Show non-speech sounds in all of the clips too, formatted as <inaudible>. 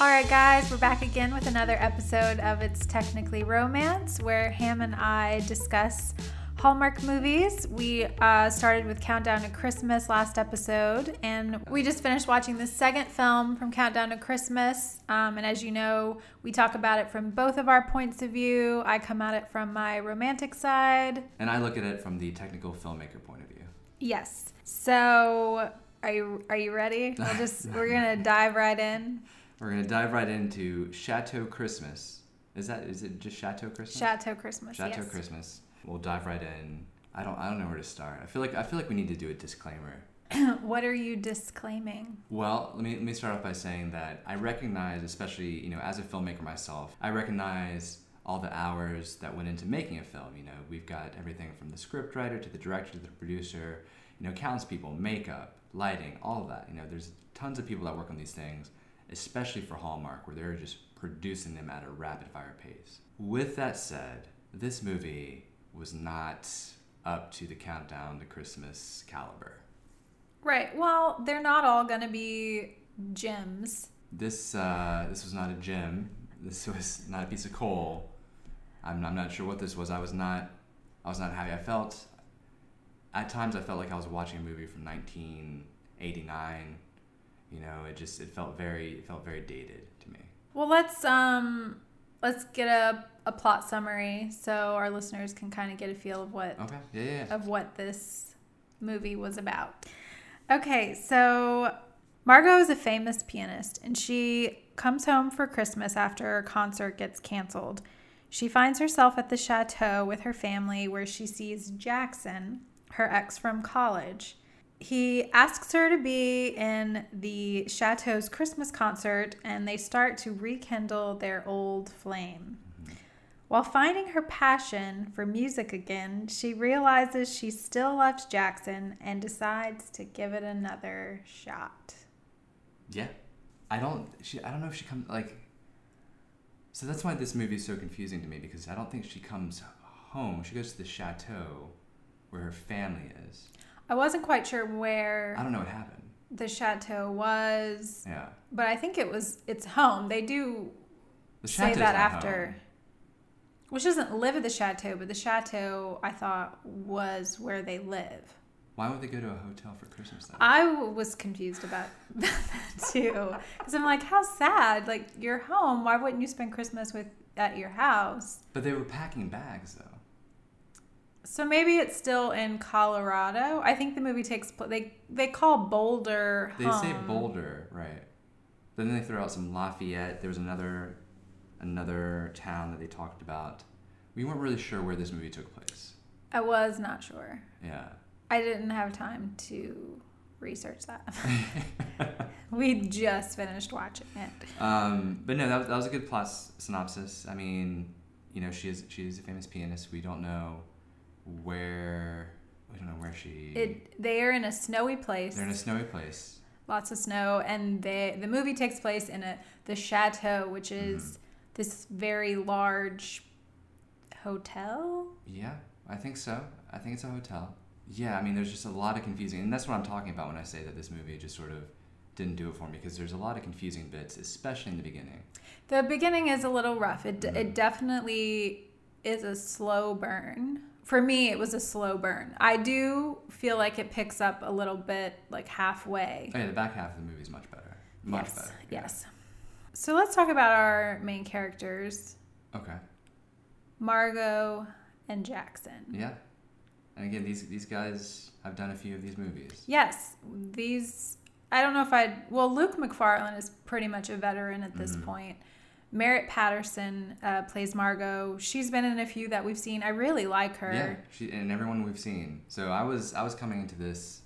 All right, guys, we're back again with another episode of It's Technically Romance, where Ham and I discuss Hallmark movies. We uh, started with Countdown to Christmas last episode, and we just finished watching the second film from Countdown to Christmas. Um, and as you know, we talk about it from both of our points of view. I come at it from my romantic side. And I look at it from the technical filmmaker point of view. Yes. So, are you are you ready? We'll just <laughs> we're gonna dive right in. We're gonna dive right into Chateau Christmas. Is that is it just Chateau Christmas? Chateau Christmas. Chateau yes. Christmas. We'll dive right in. I don't I don't know where to start. I feel like I feel like we need to do a disclaimer. <coughs> what are you disclaiming? Well, let me let me start off by saying that I recognize, especially you know, as a filmmaker myself, I recognize all the hours that went into making a film. You know, we've got everything from the script writer to the director to the producer. You know, counts people, makeup, lighting, all of that. You know, there's tons of people that work on these things, especially for Hallmark, where they're just producing them at a rapid fire pace. With that said, this movie was not up to the countdown to Christmas caliber. Right. Well, they're not all going to be gems. This uh, this was not a gem. This was not a piece of coal. I'm, I'm not sure what this was. I was not I was not happy. I felt at times I felt like I was watching a movie from 1989. You know, it just it felt very it felt very dated to me. Well, let's um let's get a, a plot summary so our listeners can kind of get a feel of what Okay. Yeah, yeah. yeah. of what this movie was about. Okay, so Margot is a famous pianist and she comes home for Christmas after her concert gets canceled. She finds herself at the chateau with her family where she sees Jackson, her ex from college. He asks her to be in the chateau's Christmas concert and they start to rekindle their old flame. While finding her passion for music again, she realizes she still loves Jackson and decides to give it another shot. Yeah. I don't she I don't know if she comes like so that's why this movie is so confusing to me because I don't think she comes home. She goes to the chateau where her family is. I wasn't quite sure where I don't know what happened. the chateau was, Yeah. but I think it was it's home. They do The say that after. home. She doesn't live at the chateau, but the chateau I thought was where they live. Why would they go to a hotel for Christmas then? I was confused about <laughs> that too, because I'm like, how sad! Like you're home. Why wouldn't you spend Christmas with at your house? but they were packing bags though. So maybe it's still in Colorado. I think the movie takes place. they they call Boulder. They say. Boulder, right? Then they throw out some Lafayette. There was another another town that they talked about. We weren't really sure where this movie took place. I was not sure. Yeah. I didn't have time to research that. <laughs> <laughs> we just finished watching it. Um, but no, that, was- that was a good plot synopsis. I mean, you know, she is she is a famous pianist. We don't know where I don't know where she. It they are in a snowy place. they're in a snowy place. lots of snow and they the movie takes place in a the chateau which is Mm-hmm. this very large hotel Yeah, I think so. I think it's a hotel. Yeah, I mean, there's just a lot of confusing, and that's what I'm talking about when I say that this movie just sort of didn't do it for me because there's a lot of confusing bits, especially in the beginning. the beginning is a little rough it, Mm-hmm. it definitely is a slow burn for me it was a slow burn i do feel like it picks up a little bit like halfway Oh yeah, the back half of the movie is much better. Much yes better. yeah. yes so let's talk about our main characters Okay. margot and jackson Yeah. And again, these these guys have done a few of these movies. Yes, these. I don't know if I'd. Well, Luke Macfarlane is pretty much a veteran at Mm-hmm. this point. Merritt Patterson uh, plays Margot. She's been in a few that we've seen. I really like her. Yeah, she and everyone we've seen. So I was I was coming into this,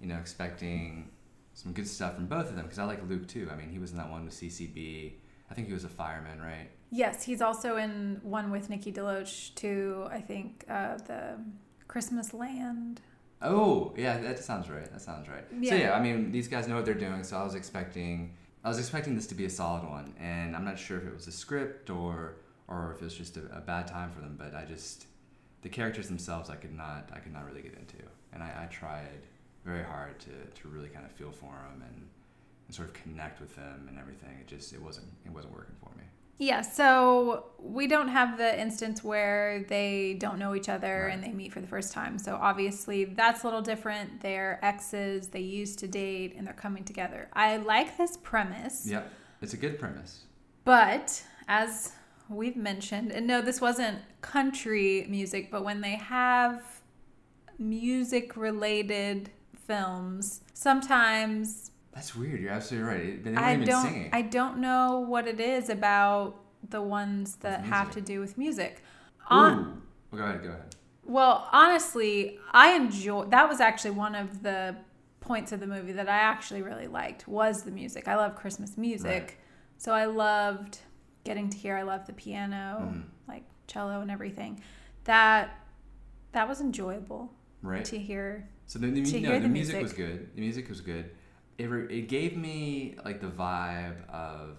you know, expecting some good stuff from both of them because I like Luke too. I mean, he was in that one with CCB. I think he was a fireman, right? Yes, he's also in one with Nikki DeLoach too. I think uh, the Christmas Land. Oh, yeah, that sounds right. That sounds right. Yeah. So Yeah. yeah, I mean, these guys know what they're doing. So I was expecting, I was expecting this to be a solid one, and I'm not sure if it was a script or or if it was just a, a bad time for them. But I just, the characters themselves, I could not, I could not really get into, and I, I tried very hard to to really kind of feel for them and and sort of connect with them and everything. It just it wasn't it wasn't working for me. Yeah, so we don't have the instance where they don't know each other Right. and they meet for the first time. So obviously that's a little different. They're exes, they used to date, and they're coming together. I like this premise, Yep, it's a good premise. but as we've mentioned, and no, this wasn't country music, but when they have music related films, sometimes That's weird. You're absolutely right. They weren't I even don't singing. I don't know what it is about the ones that have to do with music. On, Ooh. Well, go ahead. Go ahead. well, honestly, I enjoy that was actually one of the points of the movie that I actually really liked was the music. I love Christmas music. Right. So I loved getting to hear I love the piano, Mhm. like cello and everything. That that was enjoyable Right. to hear. So the, the, to no, hear the, the music, music. was good. The music was good. It, re- it gave me like the vibe of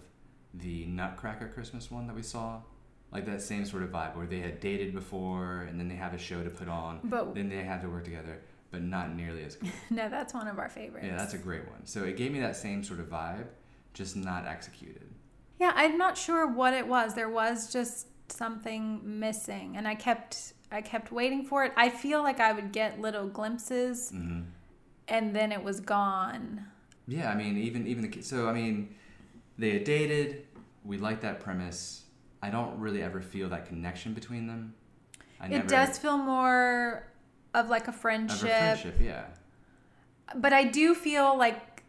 the Nutcracker Christmas one that we saw, like that same sort of vibe where they had dated before and then they have a show to put on, But then they have to work together, but not nearly as good. <laughs> no, that's one of our favorites. yeah, that's a great one. So it gave me that same sort of vibe, just not executed. Yeah, I'm not sure what it was. There was just something missing, and I kept I kept waiting for it. I feel like I would get little glimpses, hmm and then it was gone. Yeah, I mean, even even the so I mean, they had dated. We like that premise. I don't really ever feel that connection between them. I it does feel more of like a Of a friendship, friendship, yeah. but I do feel like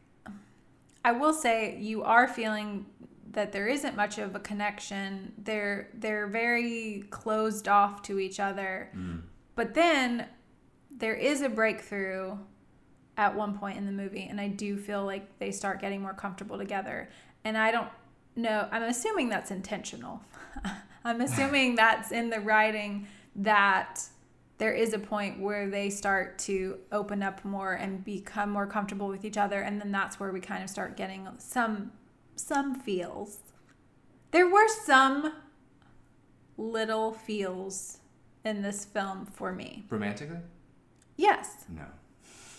I will say you are feeling that there isn't much of a connection. They're they're very closed off to each other. Mm. But then there is a breakthrough at one point in the movie, and I do feel like they start getting more comfortable together. And I don't know, I'm assuming that's intentional. <laughs> I'm assuming <laughs> that's in the writing that there is a point where they start to open up more and become more comfortable with each other and then that's where we kind of start getting some some feels there were some little feels in this film for me Romantically? yes No.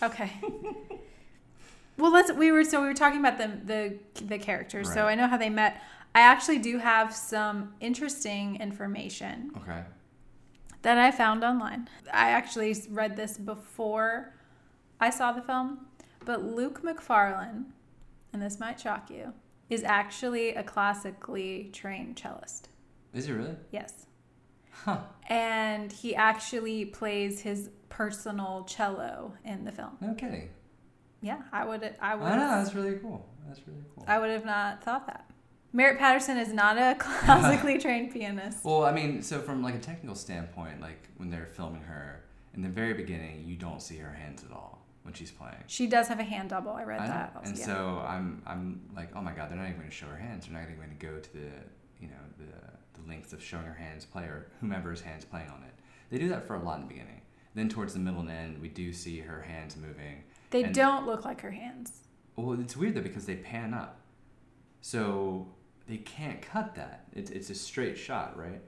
Okay <laughs> well let's we were so we were talking about the the, the characters so i know how they met i actually do have some interesting information Okay. that I found online. I actually read this before I saw the film, but Luke Macfarlane, and this might shock you, is actually a classically trained cellist. Is it really? Yes. Huh. And he actually plays his personal cello in the film. No kidding. Yeah, I would I ah, would. I would know. That's really cool. That's really cool. I would have not thought that. Merritt Patterson is not a <laughs> classically <laughs> trained pianist. Well, I mean, so from like a technical standpoint, like when they're filming her in the very beginning, you don't see her hands at all when she's playing. She does have a hand double. I read I that. Also, and yeah. so I'm I'm like, oh my god, they're not even going to show her hands. They're not even going to go to the you know the the length of showing her hands play or whomever's hands playing on it. They do that for a lot in the beginning. Then towards the middle and end, we do see her hands moving. they and- don't look like her hands. Well, it's weird though because they pan up, so they can't cut that. It's it's a straight shot, right?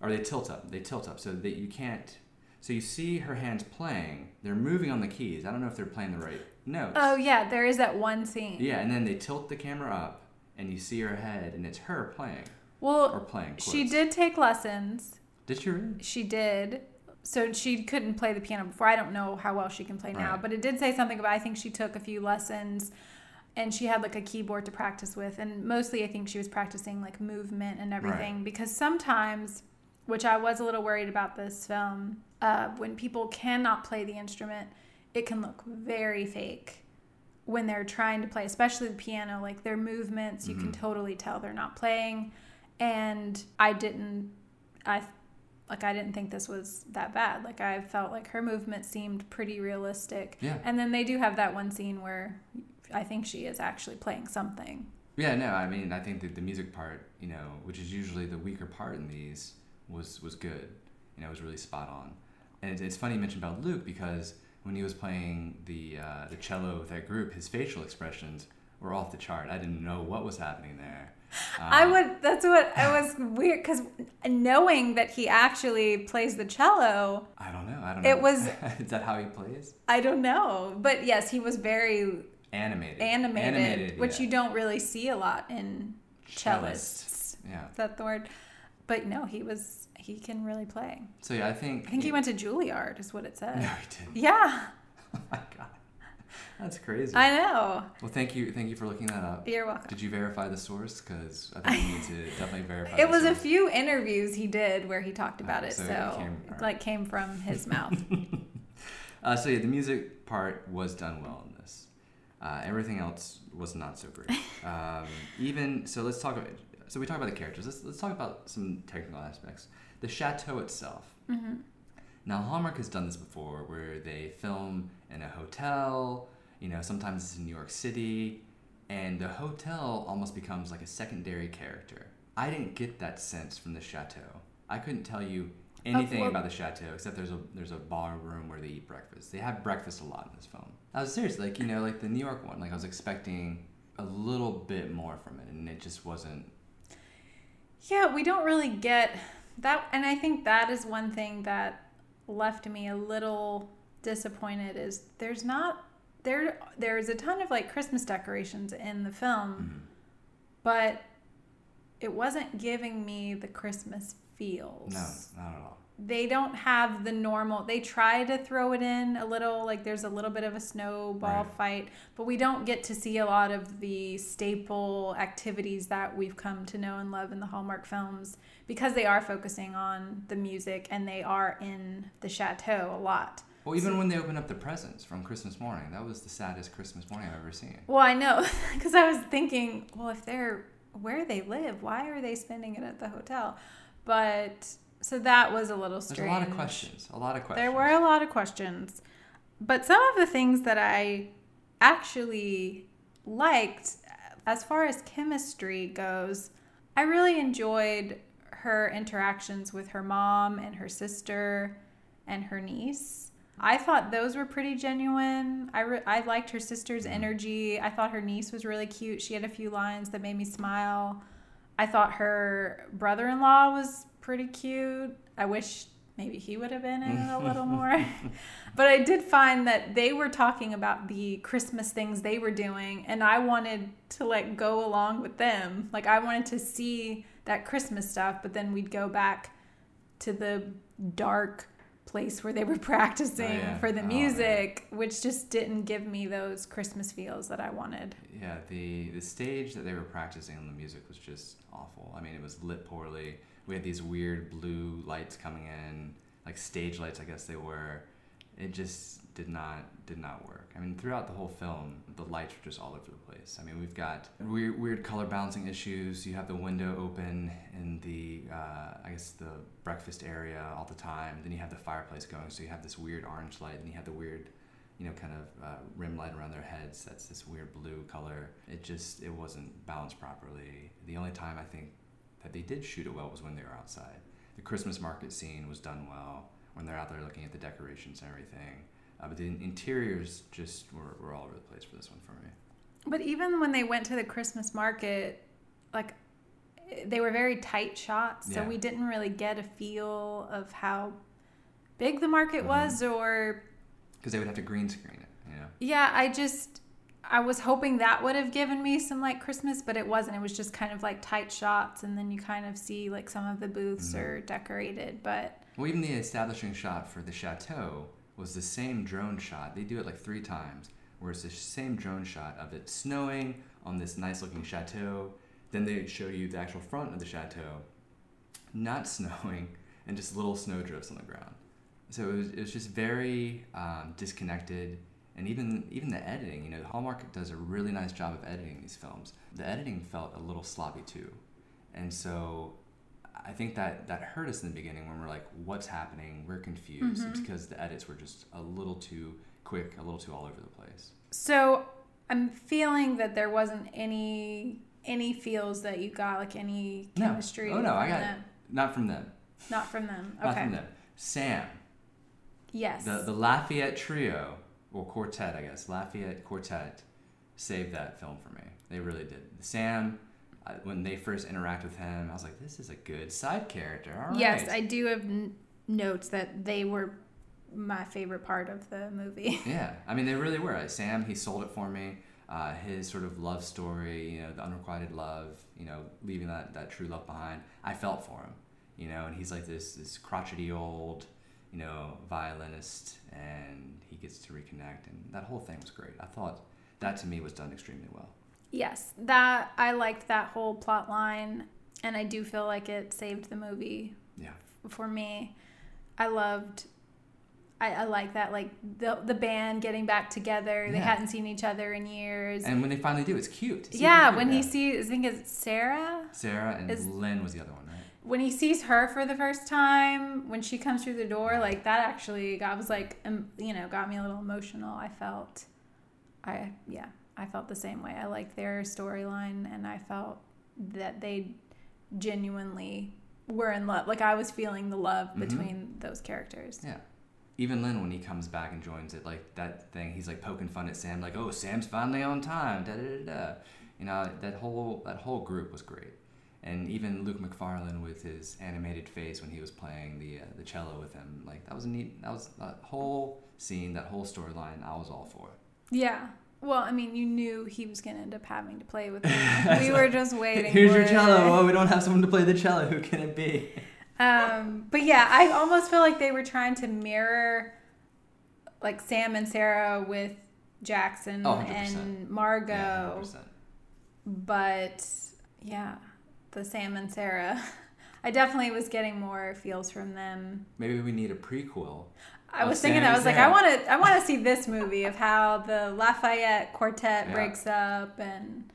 Or they tilt up. They tilt up so that you can't. So you see her hands playing. They're moving on the keys. I don't know if they're playing the right notes. Oh yeah, there is that one scene. Yeah, and then they tilt the camera up, and you see her head, and it's her playing Well, or playing. she did take lessons. Did she really? She did. So she couldn't play the piano before. I don't know how well she can play now, but it did say something about I think she took a few lessons and she had like a keyboard to practice with and mostly I think she was practicing like movement and everything because sometimes which I was a little worried about this film uh, when people cannot play the instrument it can look very fake when they're trying to play especially the piano like their movements you can Mhm. totally tell they're not playing and I didn't I like I didn't think this was that bad. Like I felt like her movement seemed pretty realistic. Yeah. And then they do have that one scene where I think she is actually playing something. Yeah, no, I mean, I think that the music part, you know, which is usually the weaker part in these, was was good. You know, it was really spot on. And it's, it's funny you mentioned about Luke because when he was playing the uh, the cello with that group, his facial expressions were off the chart. I didn't know what was happening there. I Um, would that's what I was weird cuz knowing that he actually plays the cello, I don't know. I don't know. It was- <laughs> is that how he plays? I don't know. But yes, he was very animated. animated, animated which yeah. you don't really see a lot in cellists. Yeah. Is that the word? But no, he was he can really play. So yeah, I think. I think he went to Juilliard, is what it said. No, he didn't. Yeah, <laughs> Oh my god, that's crazy. I know. well, thank you, thank you for looking that up. You're welcome. Did you verify the source? Because I think we need to <laughs> definitely verify. It was a few interviews he did where he talked about Oh, it, so so, it came- it alright. like came from his <laughs> mouth. Uh, so yeah, the music part was done well in this. Uh, everything else was not so great. <laughs> Um, even so, let's talk about. So we talk about the characters. Let's let's talk about some technical aspects. The chateau itself. hmm Now Hallmark has done this before, where they film in a hotel. You know, sometimes it's in New York City, and the hotel almost becomes like a secondary character. I didn't get that sense from the chateau. I couldn't tell you oh, anything well- about the chateau except there's a there's a bar room where they eat breakfast. They have breakfast a lot in this film. I was serious, like you know, like the New York one. Like I was expecting a little bit more from it, and it just wasn't. Yeah, we don't really get that, and I think that is one thing that left me a little disappointed. Is there's not there there's a ton of like Christmas decorations in the film, mm-hmm. but it wasn't giving me the Christmas feels. No, not at all. they don't have the normal they try to throw it in a little like there's a little bit of a snowball Right. fight but we don't get to see a lot of the staple activities that we've come to know and love in the hallmark films because they are focusing on the music and they are in the chateau a lot Well, even when they opened up the presents from Christmas morning, that was the saddest Christmas morning I've ever seen. well i know <laughs> because i was thinking well if they're where they live why are they spending it at the hotel but so that was a little There's strange a lot of questions. A lot of questions. There were a lot of questions. But some of the things that I actually liked, as far as chemistry goes, I really enjoyed her interactions with her mom and her sister and her niece. I thought those were pretty genuine. I, re- I liked her sister's mm-hmm. energy. I thought her niece was really cute. She had a few lines that made me smile. I thought her brother in law was pretty cute. I wish maybe he would have been in it a little <laughs> more. but I did find that they were talking about the Christmas things they were doing, and I wanted to like go along with them. Like I wanted to see that Christmas stuff, but then we'd go back to the dark place where they were <laughs> oh, practicing yeah. for the Oh, music, which just didn't give me those Christmas feels that I wanted. Yeah, the the stage that they were practicing on the music was just awful. I mean, it was lit poorly. We had these weird blue lights coming in, like stage lights, I guess they were. It just did not did not work. I mean, throughout the whole film, the lights were just all over the place. I mean, we've got weird weird color balancing issues. You have the window open in the uh, I guess the breakfast area all the time. Then you have the fireplace going, so you have this weird orange light, and you have the weird you know, kind of uh, rim light around their heads. That's this weird blue color. It just it wasn't balanced properly. The only time I think that they did shoot it well was when they were outside. The Christmas market scene was done well when they're out there looking at the decorations and everything. Uh, but the interiors just were, were all over the place for this one for me. But even when they went to the Christmas market, like they were very tight shots, so Yeah. we didn't really get a feel of how big the market Mhm. was or Because they would have to green screen it, you know. yeah, I just I was hoping that would have given me some like Christmas, but it wasn't. It was just kind of like tight shots and then you kind of see like some of the booths Mhm. are decorated, but Well, even the establishing shot for the chateau was the same drone shot. They do it like three times, where it's the same drone shot of it snowing on this nice looking chateau. Then they show you the actual front of the chateau, not <laughs> snowing, and just little snowdrifts on the ground. So it was, it was just very um, disconnected. And even even the editing, you know, Hallmark does a really nice job of editing these films. The editing felt a little sloppy too, and so I think that that hurt us in the beginning when we're like, "What's happening?" We're confused Mhm. because the edits were just a little too quick, a little too all over the place. so I'm feeling that there wasn't any any feels that you got like any No. chemistry. Oh, no, I got- them. Not from them. Not from them. Not from them. Sam, Yes. the the Lafayette trio or quartet, I guess Lafayette quartet, saved that film for me. They really did. Sam, when they first interact with him, I was like, "This is a good side character." All right. Yes, I do have n- notes that they were my favorite part of the movie. <laughs> Yeah, I mean they really were. Sam, he sold it for me. uh, his sort of love story, you know, the unrequited love, you know, leaving that, that true love behind. I felt for him, you know, and he's like this this crotchety old, you know, violinist, and he gets to reconnect, and that whole thing was great. I thought that to me was done extremely well. Yes, that I liked that whole plot line, and I do feel like it saved the movie Yeah. for me. I loved. I, I like that, like the the band getting back together. They Yeah. hadn't seen each other in years. And when they finally do, it's cute. It's yeah, when he sees, I think it's Sarah. Sarah and is- Lynn was the other one, right? When he sees her for the first time, when she comes through the door, like that actually, I was like, you know, got me a little emotional. I felt, I yeah, I felt the same way. I liked their storyline, and I felt that they genuinely were in love. Like I was feeling the love Mhm. between those characters. Yeah. Even Lynn, when he comes back and joins it, like that thing, he's like poking fun at Sam, like, "Oh, Sam's finally on time." Da da da da. You know, that whole that whole group was great, and even Luke Macfarlane with his animated face when he was playing the uh, the cello with him, like that was a neat. That was that whole scene, that whole storyline. I was all for. It. Yeah. Well, I mean, you knew he was going to end up having to play with <laughs> them. we were just waiting. Here's your it. cello. Oh, we don't have someone to play the cello. Who can it be? Um, but yeah, I almost feel like they were trying to mirror like Sam and Sarah with Jackson Oh, and Margot. Yeah, but yeah, the Sam and Sarah. <laughs> I definitely was getting more feels from them. Maybe we need a prequel. I was thinking Sam I was like, I want to I want to <laughs> see this movie of how the Lafayette quartet Yeah. breaks up and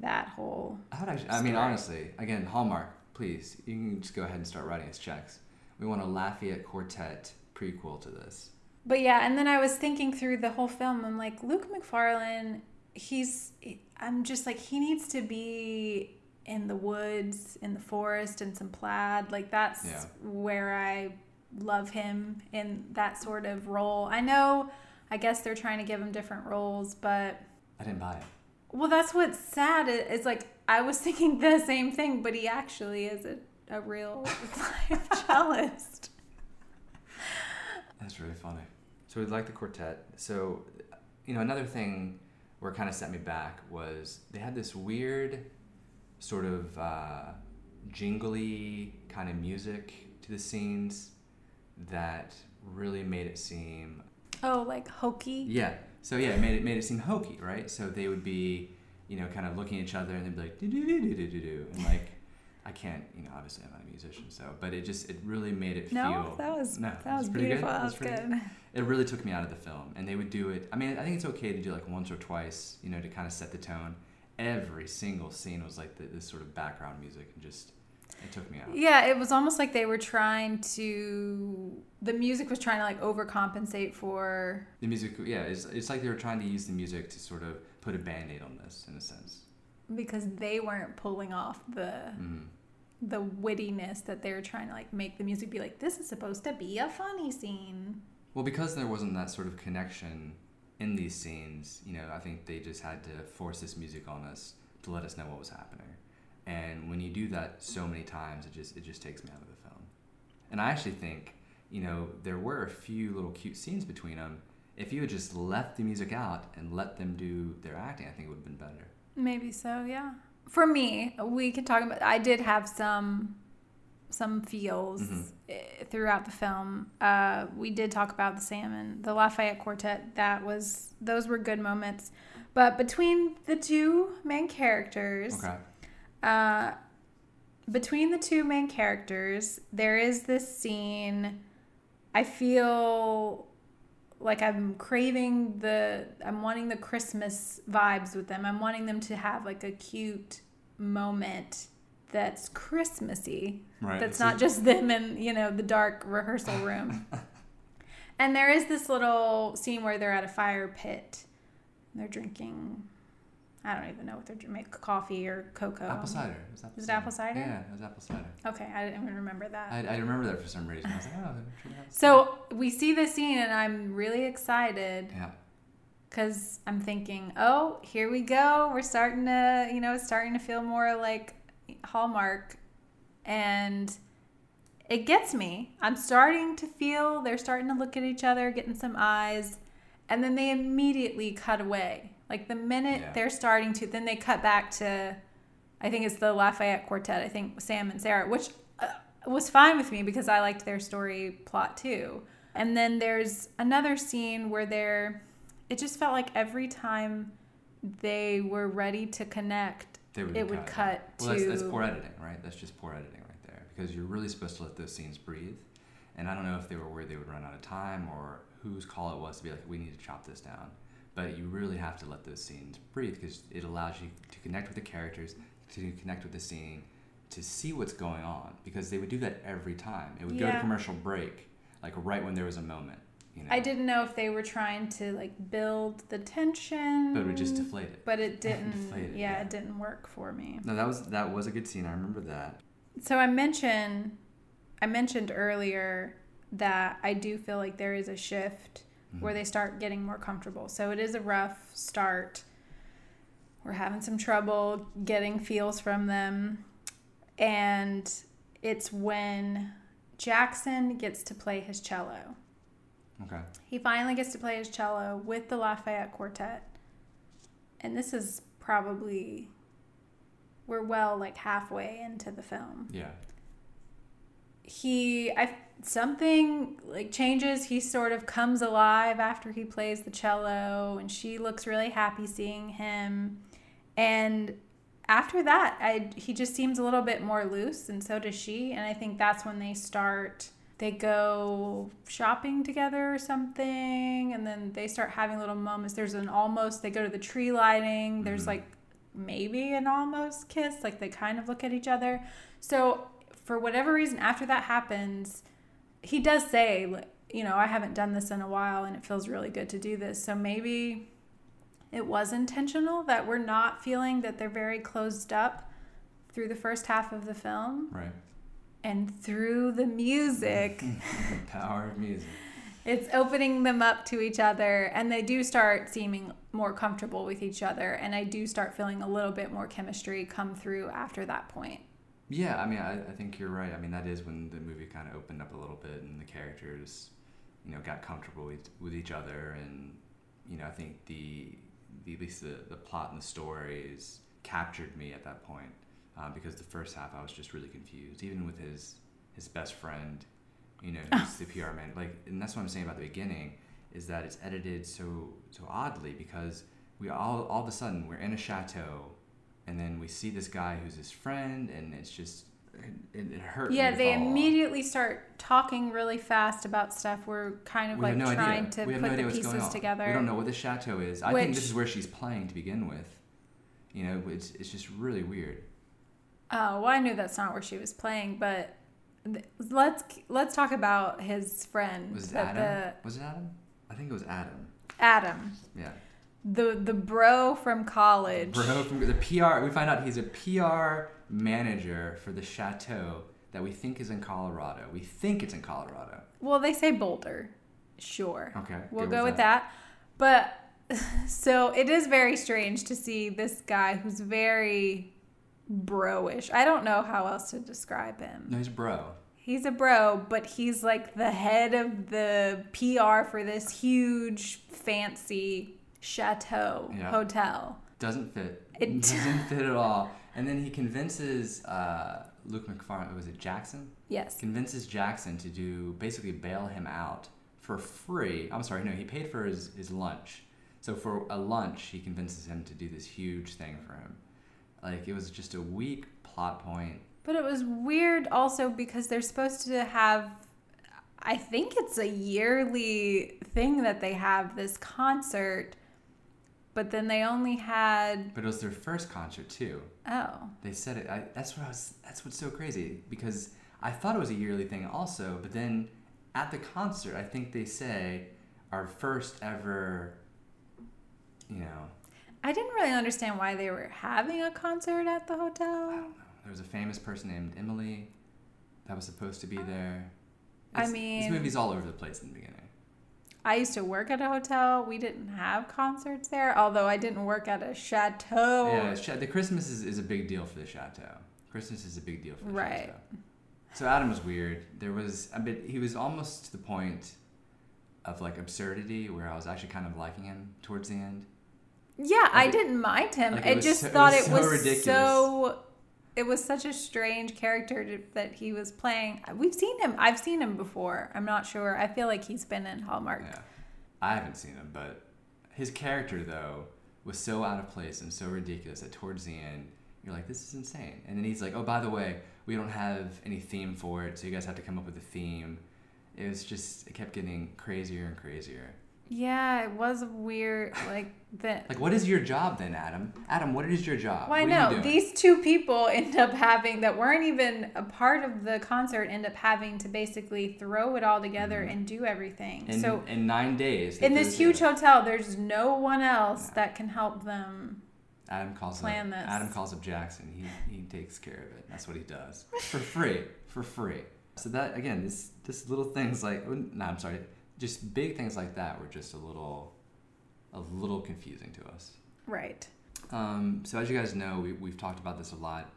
that whole I would actually. I mean, honestly, again, Hallmark, please, you can just go ahead and start writing us checks. We want a Lafayette Quartet prequel to this. But yeah, and then I was thinking through the whole film. I'm like, Luke Macfarlane, he's. I'm just like, he needs to be in the woods, in the forest, in some plaid. Like that's Yeah. where I love him in that sort of role. I know. I guess they're trying to give him different roles, but I didn't buy it. well, that's what's sad. It's like I was <laughs> thinking the same thing, but he actually is a a real <laughs> live cellist. That's really funny. So we like the quartet. So, you know, another thing where it kind of set me back was they had this weird sort of uh, jingly kind of music to the scenes that really made it seem Oh, like hokey. Yeah. So yeah, it made it made it seem hokey, right? So they would be, you know, kind of looking at each other and they'd be like do do do do do do do and like I can't, you know, obviously I'm not a musician, so but it just it really made it No, feel that was no, that was pretty beautiful. Good. That was pretty good. It really took me out of the film, and they would do it. I mean, I think it's okay to do like once or twice, you know, to kind of set the tone. Every single scene was like the, this sort of background music, and just it took me out. Yeah, it was almost like they were trying to. The music was trying to like overcompensate for. The music, yeah, it's, it's like they were trying to use the music to sort of put a band-aid on this, in a sense. because they weren't pulling off the Mm. the wittiness that they were trying to like make the music be like this is supposed to be a funny scene. Well, because there wasn't that sort of connection in these scenes, you know, I think they just had to force this music on us to let us know what was happening. And when you do that so many times, it just it just takes me out of the film. And I actually think, you know, there were a few little cute scenes between them. If you had just left the music out and let them do their acting, I think it would have been better. Maybe so, yeah. For me, we can talk about. I did have some some feels Mhm. eh, throughout the film. Uh, we did talk about the salmon, the Lafayette Quartet. That was those were good moments, but between the two main characters, Okay. Uh, between the two main characters, there is this scene. I feel like I'm craving the. I'm wanting the Christmas vibes with them. I'm wanting them to have like a cute moment that's Christmassy. Right. That's not just them in you know the dark rehearsal room. <laughs> and there is this little scene where they're at a fire pit. They're drinking. I don't even know what they're. Make coffee or cocoa. apple cider. It was apple Is it apple cider? Yeah, it was apple cider. Okay, I didn't even remember that. I, I remember that for some reason. I was like, oh, so we see this scene, and I'm really excited. Yeah. because I'm thinking, oh, here we go. We're starting to, you know, starting to feel more like Hallmark. And it gets me. I'm starting to feel they're starting to look at each other, getting some eyes. And then they immediately cut away. Like the minute Yeah. they're starting to, then they cut back to, I think it's the Lafayette Quartet. I think Sam and Sarah, which uh, was fine with me because I liked their story plot too. And then there's another scene where they're, it just felt like every time they were ready to connect, would it would cut Well, to. that's, that's poor editing, right? That's just poor editing right there because you're really supposed to let those scenes breathe. And I don't know if they were worried they would run out of time or whose call it was to be like, we need to chop this down. But you really have to let those scenes breathe because it allows you to connect with the characters, to connect with the scene, to see what's going on. Because they would do that every time. It would go to commercial break, like right when there was a moment. You know? I didn't know if they were trying to like build the tension. But it would just deflate it. But it <laughs> didn't. It, yeah, yeah. it didn't work for me. No, that was that was a good scene. I remember that. So I mentioned, I mentioned earlier that I do feel like there is a shift where Mm-hmm. they start getting more comfortable. So it is a rough start. We're having some trouble getting feels from them, and it's when Jackson gets to play his cello. Okay. He finally gets to play his cello with the Lafayette Quartet. And this is probably we're well like halfway into the film. Yeah. He I something like changes. He sort of comes alive after he plays the cello and she looks really happy seeing him. And after that, I he just seems a little bit more loose and so does she and I think that's when they start they go shopping together or something and then they start having little moments there's an almost they go to the tree lighting there's Mhm. like maybe an almost kiss like they kind of look at each other so for whatever reason after that happens he does say you know i haven't done this in a while and it feels really good to do this so maybe it was intentional that we're not feeling that they're very closed up through the first half of the film Right. and through the music <laughs> the power of music. it's opening them up to each other and they do start seeming more comfortable with each other and i do start feeling a little bit more chemistry come through after that point Yeah, I mean, I, I think you're right. I mean, that is when the movie kind of opened up a little bit and the characters, you know, got comfortable with, with each other. And, you know, I think the, the at least the, the plot and the stories captured me at that point. Uh, because the first half I was just really confused, even with his his best friend, you know, <laughs> who's the PR man. Like, and that's what I'm saying about the beginning is that it's edited so so oddly because we all all of a sudden we're in a chateau and then we see this guy who's his friend and it's just it, it hurt yeah they immediately start talking really fast about stuff we're kind of we like no trying idea. to put no the pieces together We don't know what the chateau is. I think this is where she's playing to begin with. You know, it's it's just really weird. oh well i knew that's not where she was playing but th- let's let's talk about his friend Was it Adam? Was it Adam? I think it was Adam. adam Yeah. The the bro from college Bro from the PR. We find out he's a PR manager for the chateau that we think is in Colorado. We think it's in Colorado. Well, they say Boulder. Sure. Okay. We'll go with that. But <laughs> so it is very strange to see this guy who's very bro-ish. I don't know how else to describe him. No, he's bro. He's a bro, but he's like the head of the PR for this huge fancy chateau Yeah. hotel. Doesn't fit. It- <laughs> doesn't <laughs> fit at all. And then he convinces uh, Luke Macfarlane. Was it Jackson? Yes. Convinces Jackson to do basically bail him out for free. I'm sorry, no, he paid for his, his lunch. So for a lunch, he convinces him to do this huge thing for him. Like it was just a weak plot point. But it was weird also because they're supposed to have I think it's a yearly thing that they have this concert, but then they only had But it was their first concert too. oh. They said it. I, that's what I was. That's what's so crazy because I thought it was a yearly thing also. But then at the concert, I think they say our first ever. You know, I didn't really understand why they were having a concert at the I hotel. don't know. There was a famous person named Emily that was supposed to be oh. there. I It's- mean- this movie's all over the place in the beginning. I used to work at a hotel. We didn't have concerts there, although I didn't work at a chateau. Yeah, the Christmas is, is a big deal for the chateau. Christmas is a big deal for the Right. chateau. So Adam was weird. There was a bit. He was almost to the point of like absurdity, where I was actually kind of liking him towards the end. Yeah, I it- didn't mind him. like, I just so- it thought was it so was ridiculous. so. It was such a strange character to, that he was playing. We've seen him. I've seen him before. I'm not sure. I feel like he's been in Hallmark. Yeah, I haven't seen him, but his character though was so out of place and so ridiculous that towards the end you're like, this is insane. And then he's like, oh, by the way, we don't have any theme for it, so you guys have to come up with a theme. It was just, it kept getting crazier and crazier. Yeah, it was weird. Like that. Like, what is your job then, Adam? Adam, what is your job? Well, I What are you know these two people <laughs> end up having that weren't even a part of the concert. End up having to basically throw it all together and do everything. Mm-hmm. in, so in nine days. in this huge together. hotel, there's no one else that can help them. Adam calls plan up, this. Adam calls up Jackson. He he takes care of it. That's what he does for free, for free. So that again, this this little things like no, I'm sorry, just big things like that were just a little, a little confusing to us. Right. Um, so as you guys know, we, we've talked about this a lot,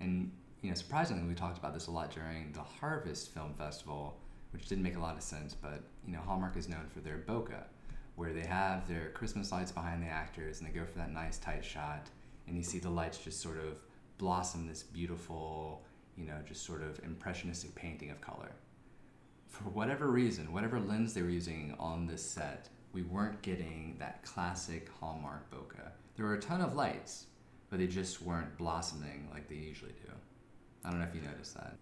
and you know, surprisingly, we talked about this a lot during the Harvest Film Festival, which didn't make a lot of sense. But you know, Hallmark is known for their bokeh, where they have their Christmas lights behind the actors, and they go for that nice tight shot, and you see the lights just sort of blossom this beautiful, you know, just sort of impressionistic painting of color. For whatever reason, whatever lens they were using on this set, we weren't getting that classic Hallmark bokeh. There were a ton of lights, but they just weren't blossoming like they usually do. I don't know if you noticed that.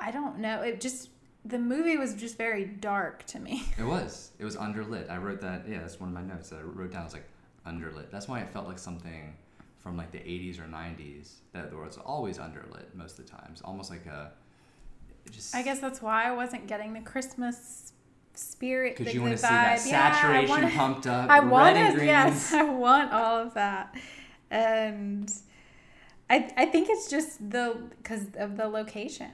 I don't know. It just the movie was just very dark to me. <laughs> It was. It was underlit. I wrote that. Yeah, that's one of my notes that I wrote down. It was like underlit. That's why it felt like something from like the 80s or 90s that was always underlit most of the times. Almost like a. it Just I guess that's why I wasn't getting the Christmas spirit. because you want to see that. Yeah, saturation wanna- pumped up. I red and want greens. yes, <laughs> I want all of that, and I I think it's just the because of the location.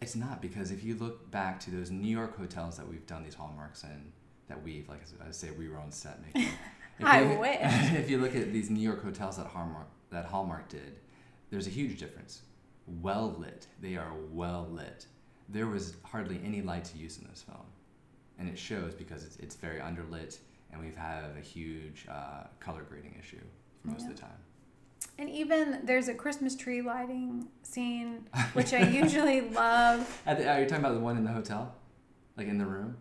It's not because if you look back to those New York hotels that we've done these hallmarks in, that we've like I say we were on set making. <laughs> If I you- wish. <laughs> If you look at these New York hotels that Hallmark that Hallmark did, there's a huge difference. Well lit, they are well lit. There was hardly any light to use in this film, and it shows because it's, it's very underlit, and we have had a huge uh, color grading issue for most of the time. And even there's a Christmas tree lighting scene, <laughs> which I usually <laughs> love. At the, are you talking about the one in the hotel, like in the room?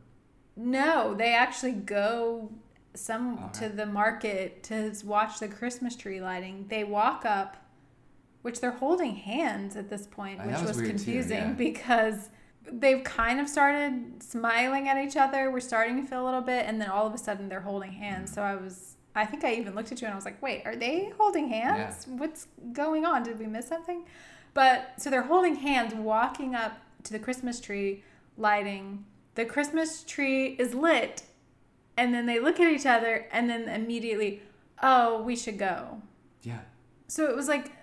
No, they actually go some Okay. to the market to watch the Christmas tree lighting. They walk up, which they're holding hands at this point, Uh, which was was, weird too, confusing yeah. because they've kind of started smiling at each other. We're starting to feel a little bit, and then all of a sudden they're holding hands. So I was, I think I even looked at you and I was like, wait, are they holding hands? What's going on? Did we miss something? But so they're holding hands, walking up to the Christmas tree lighting. The Christmas tree is lit, and then they look at each other, and then immediately, oh, we should go. Yeah. So it was like,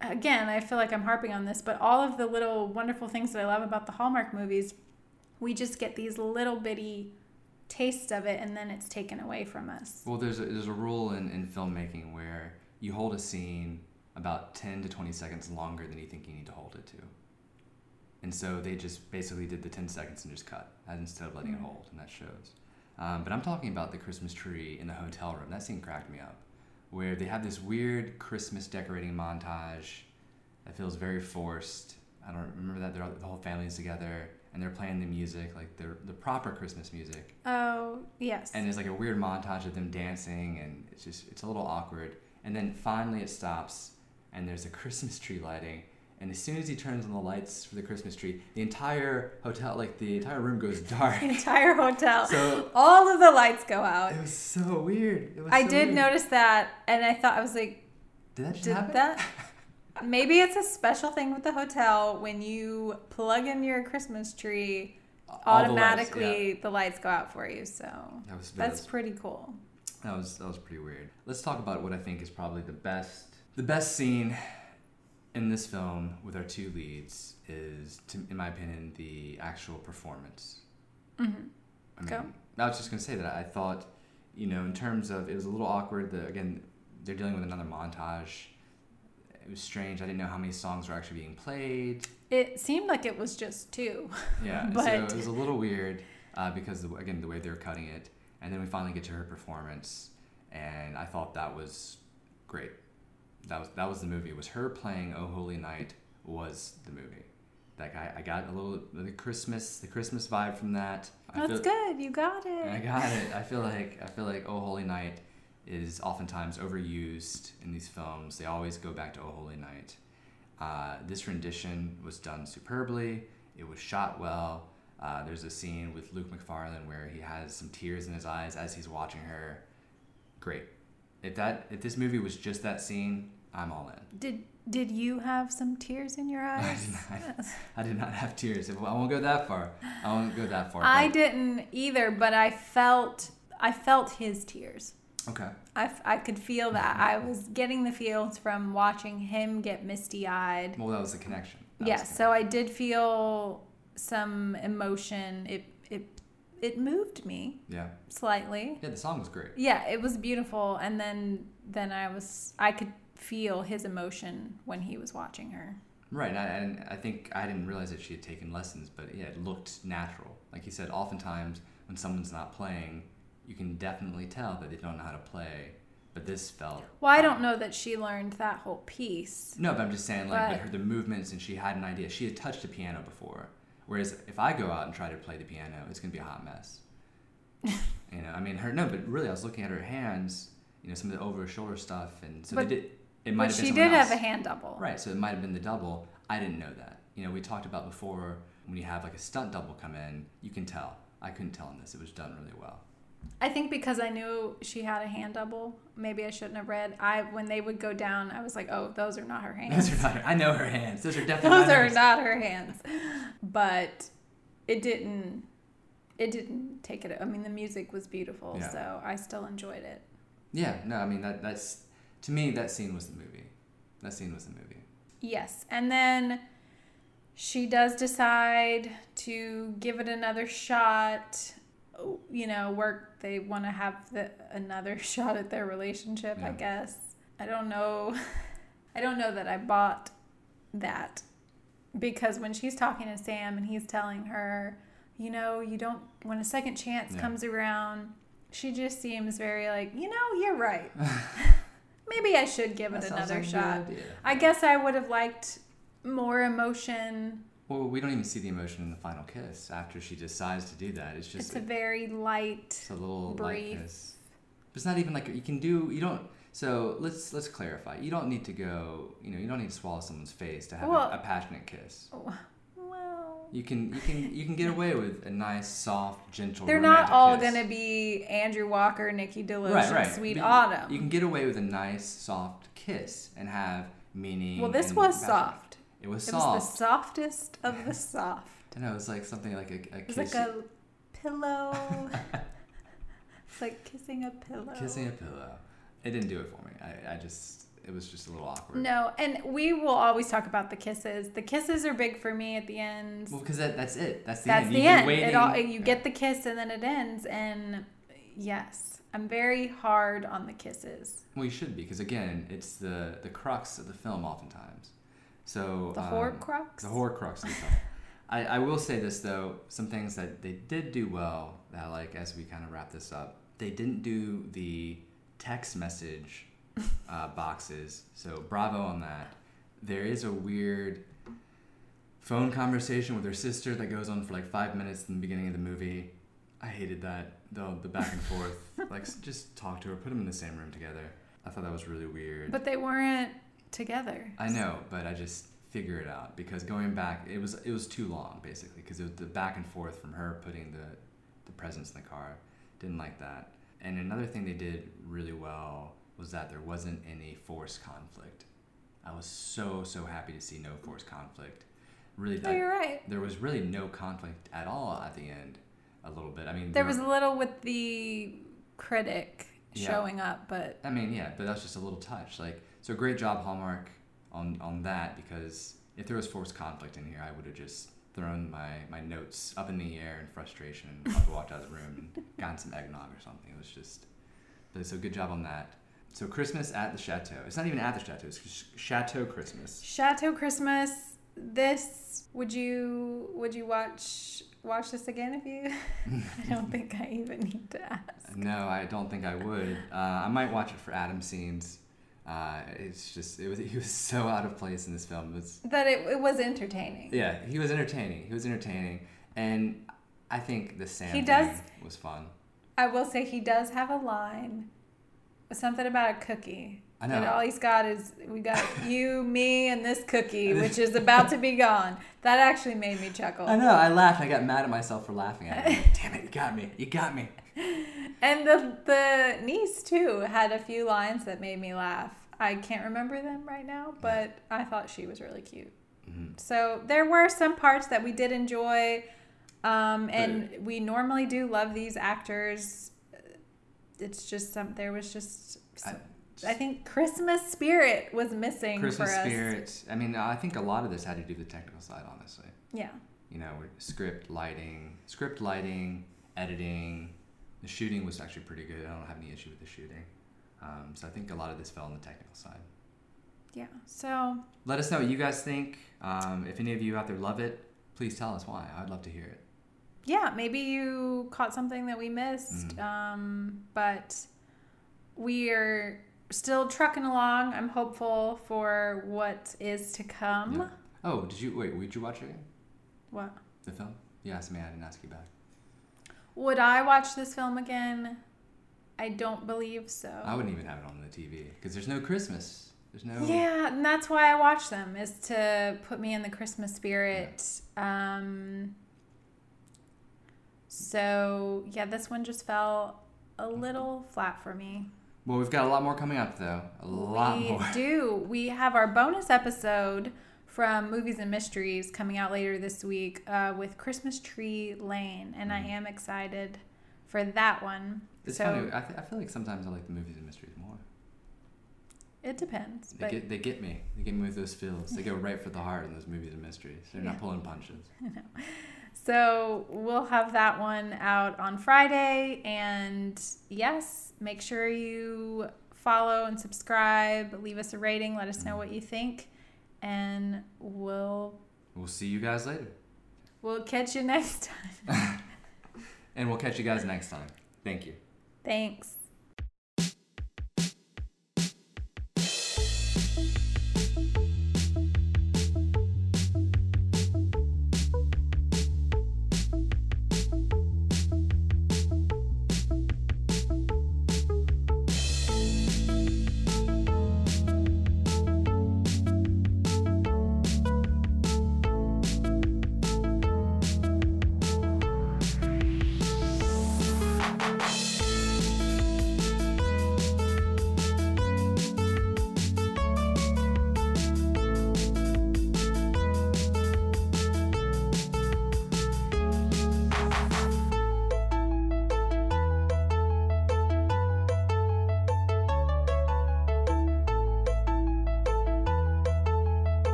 again, I feel like I'm harping on this, but all of the little wonderful things that I love about the Hallmark movies, we just get these little bitty tastes of it, and then it's taken away from us. Well, there's a, there's a rule in, in filmmaking where you hold a scene about 10 to 20 seconds longer than you think you need to hold it to. And so they just basically did the 10 seconds and just cut as instead of letting it Mhm. hold, and that shows. Um, but I'm talking about the Christmas tree in the hotel room. That scene cracked me up, where they have this weird Christmas decorating montage that feels very forced. I don't remember that they're all, the whole family's together and they're playing the music, like the the proper Christmas music Oh, yes. and there's like a weird montage of them dancing and it's just it's a little awkward and then finally it stops and there's a <laughs> christmas tree lighting and as soon as he turns on the lights for the christmas tree the entire hotel like the entire room goes <laughs> dark the entire hotel. so all of the lights go out. it was so weird it was I so did weird. notice that, and I thought I was like, did that just did happen that? <laughs> Maybe it's a special thing with the hotel when you plug in your Christmas tree, All the lights, automatically yeah. the lights go out for you. So that was that's that pretty cool. that was that was pretty weird let's talk about what i think is probably the best the best scene in this film with our two leads is to, in my opinion the actual performance hmm I mean, Go. I was just gonna say that I thought, you know, in terms of it was a little awkward. The again, they're dealing with another montage. It was strange. I didn't know how many songs were actually being played. It seemed like it was just two. Yeah, <laughs> so But- it was a little weird uh, because the, again the way they were cutting it, and then we finally get to her performance, and I thought that was great. That was that was the movie. It was her playing "Oh Holy Night" was the movie. Like I, I got a little the Christmas the Christmas vibe from that. I That's feel- good. You got it. I got it. I feel like I feel like Oh Holy Night is oftentimes overused in these films. They always go back to Oh Holy Night. Uh, this rendition was done superbly. It was shot well. Uh, there's a scene with Luke Macfarlane where he has some tears in his eyes as he's watching her. Great. If that if this movie was just that scene, I'm all in. Did Did you have some tears in your eyes? <laughs> I did not, I did not have tears. I won't go that far. I won't go that far. I didn't either, but I felt I felt his tears. Okay. I, f- I could feel that. <laughs> I was getting the feels from watching him get misty eyed. Well, that was the connection. That was Yes, the so I did feel some emotion. It it it moved me Yeah. slightly. Yeah, the song was great. Yeah, it was beautiful and then then I was I could feel his emotion when he was watching her. Right, and I, and I think I didn't realize that she had taken lessons, but yeah, it looked natural. Like you said, oftentimes when someone's not playing, you can definitely tell that they don't know how to play. But this felt. Well, I don't know that she learned that whole piece. No, but I'm just saying, like, But- but her the movements, and she had an idea. She had touched a piano before. Whereas if I go out and try to play the piano, it's gonna be a hot mess. <laughs> you know, I mean, her no, but really, I was looking at her hands. You know, some of the over shoulder stuff, and so But- they did. It might But have been she did else. have a hand double. Right, so it might have been the double. I didn't know that. You know, we talked about before when you have like a stunt double come in, you can tell. I couldn't tell in this. It was done really well. I think because I knew she had a hand double, maybe I shouldn't have read. I when they would go down, I was like, "Oh, those are not her hands. <laughs> Those are not. her. I know her hands. Those are <laughs> definitely. those not are not her hands." But it didn't. It didn't take it. I mean, the music was beautiful, Yeah. so I still enjoyed it. Yeah, no, I mean that. That's to me that scene was the movie. That scene was the movie. Yes, and then she does decide to give it another shot. Oh, You know, work. They want to have the, another <laughs> shot at their relationship. I guess. I don't know. <laughs> I don't know that I bought that because when she's talking to Sam and he's telling her, you know, you don't when a second chance Yeah. comes around, she just seems very like, you know, you're right. <laughs> Maybe I should give That it another like shot. I guess I would have liked more emotion. Well, we don't even see the emotion in the final kiss after she decides to do that. It's just It's a very light. It's a little light brief. kiss. But it's not even like you can do. You don't. So let's let's clarify. You don't need to go. You know, you don't need to swallow someone's face to have Well- a, a passionate kiss. Oh, well, You can you can you can get away with a nice, soft, gentle. they're not all kiss. gonna be Andrew Walker, Nikki DeLoach, right, right. Sweet But Autumn. You can get away with a nice, soft kiss and have meaning. well, this was soft. It was It was the softest of the soft. I know it was like something like a, a It was kiss. like a pillow. <laughs> it's like kissing a pillow. kissing a pillow. It didn't do it for me. I, I just it was just a little awkward. No, and we will always talk about the kisses. The kisses are big for me at the end. Well, because that, that's it. That's the That's end. the end. waiting- It all, you get the kiss and then it ends. And yes, I'm very hard on the kisses. Well, you should be because again, it's the the crux of the film oftentimes. So The um, Horcrux? The Horcrux. I, I will say this though, some things that they did do well. That like as we kind of wrap this up, they didn't do the text message <laughs> uh, boxes. So bravo on that. There is a weird phone conversation with her sister that goes on for like five minutes in the beginning of the movie. I hated that the the back and forth. <laughs> like just talk to her, put them in the same room together. I thought that was really weird. But they weren't together. I know, but I just figure it out because going back, it was it was too long basically because it was the back and forth from her putting the the presents in the car. Didn't like that. And another thing they did really well was that there wasn't any forced conflict. I was so so happy to see no forced conflict. Really, No, I- you're right. there was really no conflict at all at the end. A little bit. I mean, There were- was a little with the critic Yeah. showing up, but I mean, yeah, but that's just a little touch. Like, so great job, Hallmark, on on that because if there was forced conflict in here, I would have just thrown my my notes up in the air in frustration and probably walked out of the room and gotten some eggnog or something. It was just, but so good job on that. So Christmas at the chateau. It's not even at the chateau. It's Chateau Christmas. Chateau Christmas, this would you would you watch watch this again if you? <laughs> I don't think I even need to ask. No, I don't think I would. Uh, I might watch it for Adam scenes. Uh, it's just it was <laughs> he was so out of place in this film. It was, That it, it was entertaining. yeah, he was entertaining. He was entertaining, and I think the Sam He does- was fun. I will say he does have a line, something about a cookie. I know. But all he's got is we got <laughs> you, me, and this cookie, which is about to be gone. That actually made me chuckle. I know. I laughed. I got mad at myself for laughing at it. <laughs> Damn it! You got me. You got me. And the the niece too had a few lines that made me laugh. I can't remember them right now, but I thought she was really cute. Mhm. So there were some parts that we did enjoy, um, and we normally do love these actors. It's just some. There was just. I- I, think Christmas spirit was missing Christmas for us. spirit. I mean, I think a lot of this had to do with the technical side, honestly. Yeah. You know, script lighting, script lighting, editing. The shooting was actually pretty good. I don't have any issue with the shooting. Um, so I think a lot of this fell on the technical side. Yeah. So Let us know what you guys think. Um, if any of you out there love it, please tell us why. I'd love to hear it. yeah, maybe you caught something that we missed, Mhm. um, but we are still trucking along. I'm hopeful for what is to come. Yeah. Oh, did you wait? Would you watch it? again? What The film? You asked me. I didn't ask you back. would I watch this film again? I don't believe so. I wouldn't even have it on the TV because there's no Christmas. There's no. Yeah, and that's why I watch them is to put me in the Christmas spirit. Um, so yeah, this one just fell a little flat for me. Well, we've got a lot more coming up though. A lot we more. We do. We have our bonus episode from Movies and Mysteries coming out later this week uh, with Christmas Tree Lane, and I Mhm. am excited for that one. It's so funny. I, th- I feel like sometimes I like the movies and mysteries more. it depends, They but get they get me. They get me with those feels. They go right for the heart in those movies and mysteries. They're Yeah. not pulling punches. <laughs> So we'll have that one out on Friday. And yes, make sure you follow and subscribe, leave us a rating, let us know what you think, and we'll We'll see you guys later, we'll catch you next time. <laughs> and we'll catch you guys next time. Thank you. Thanks.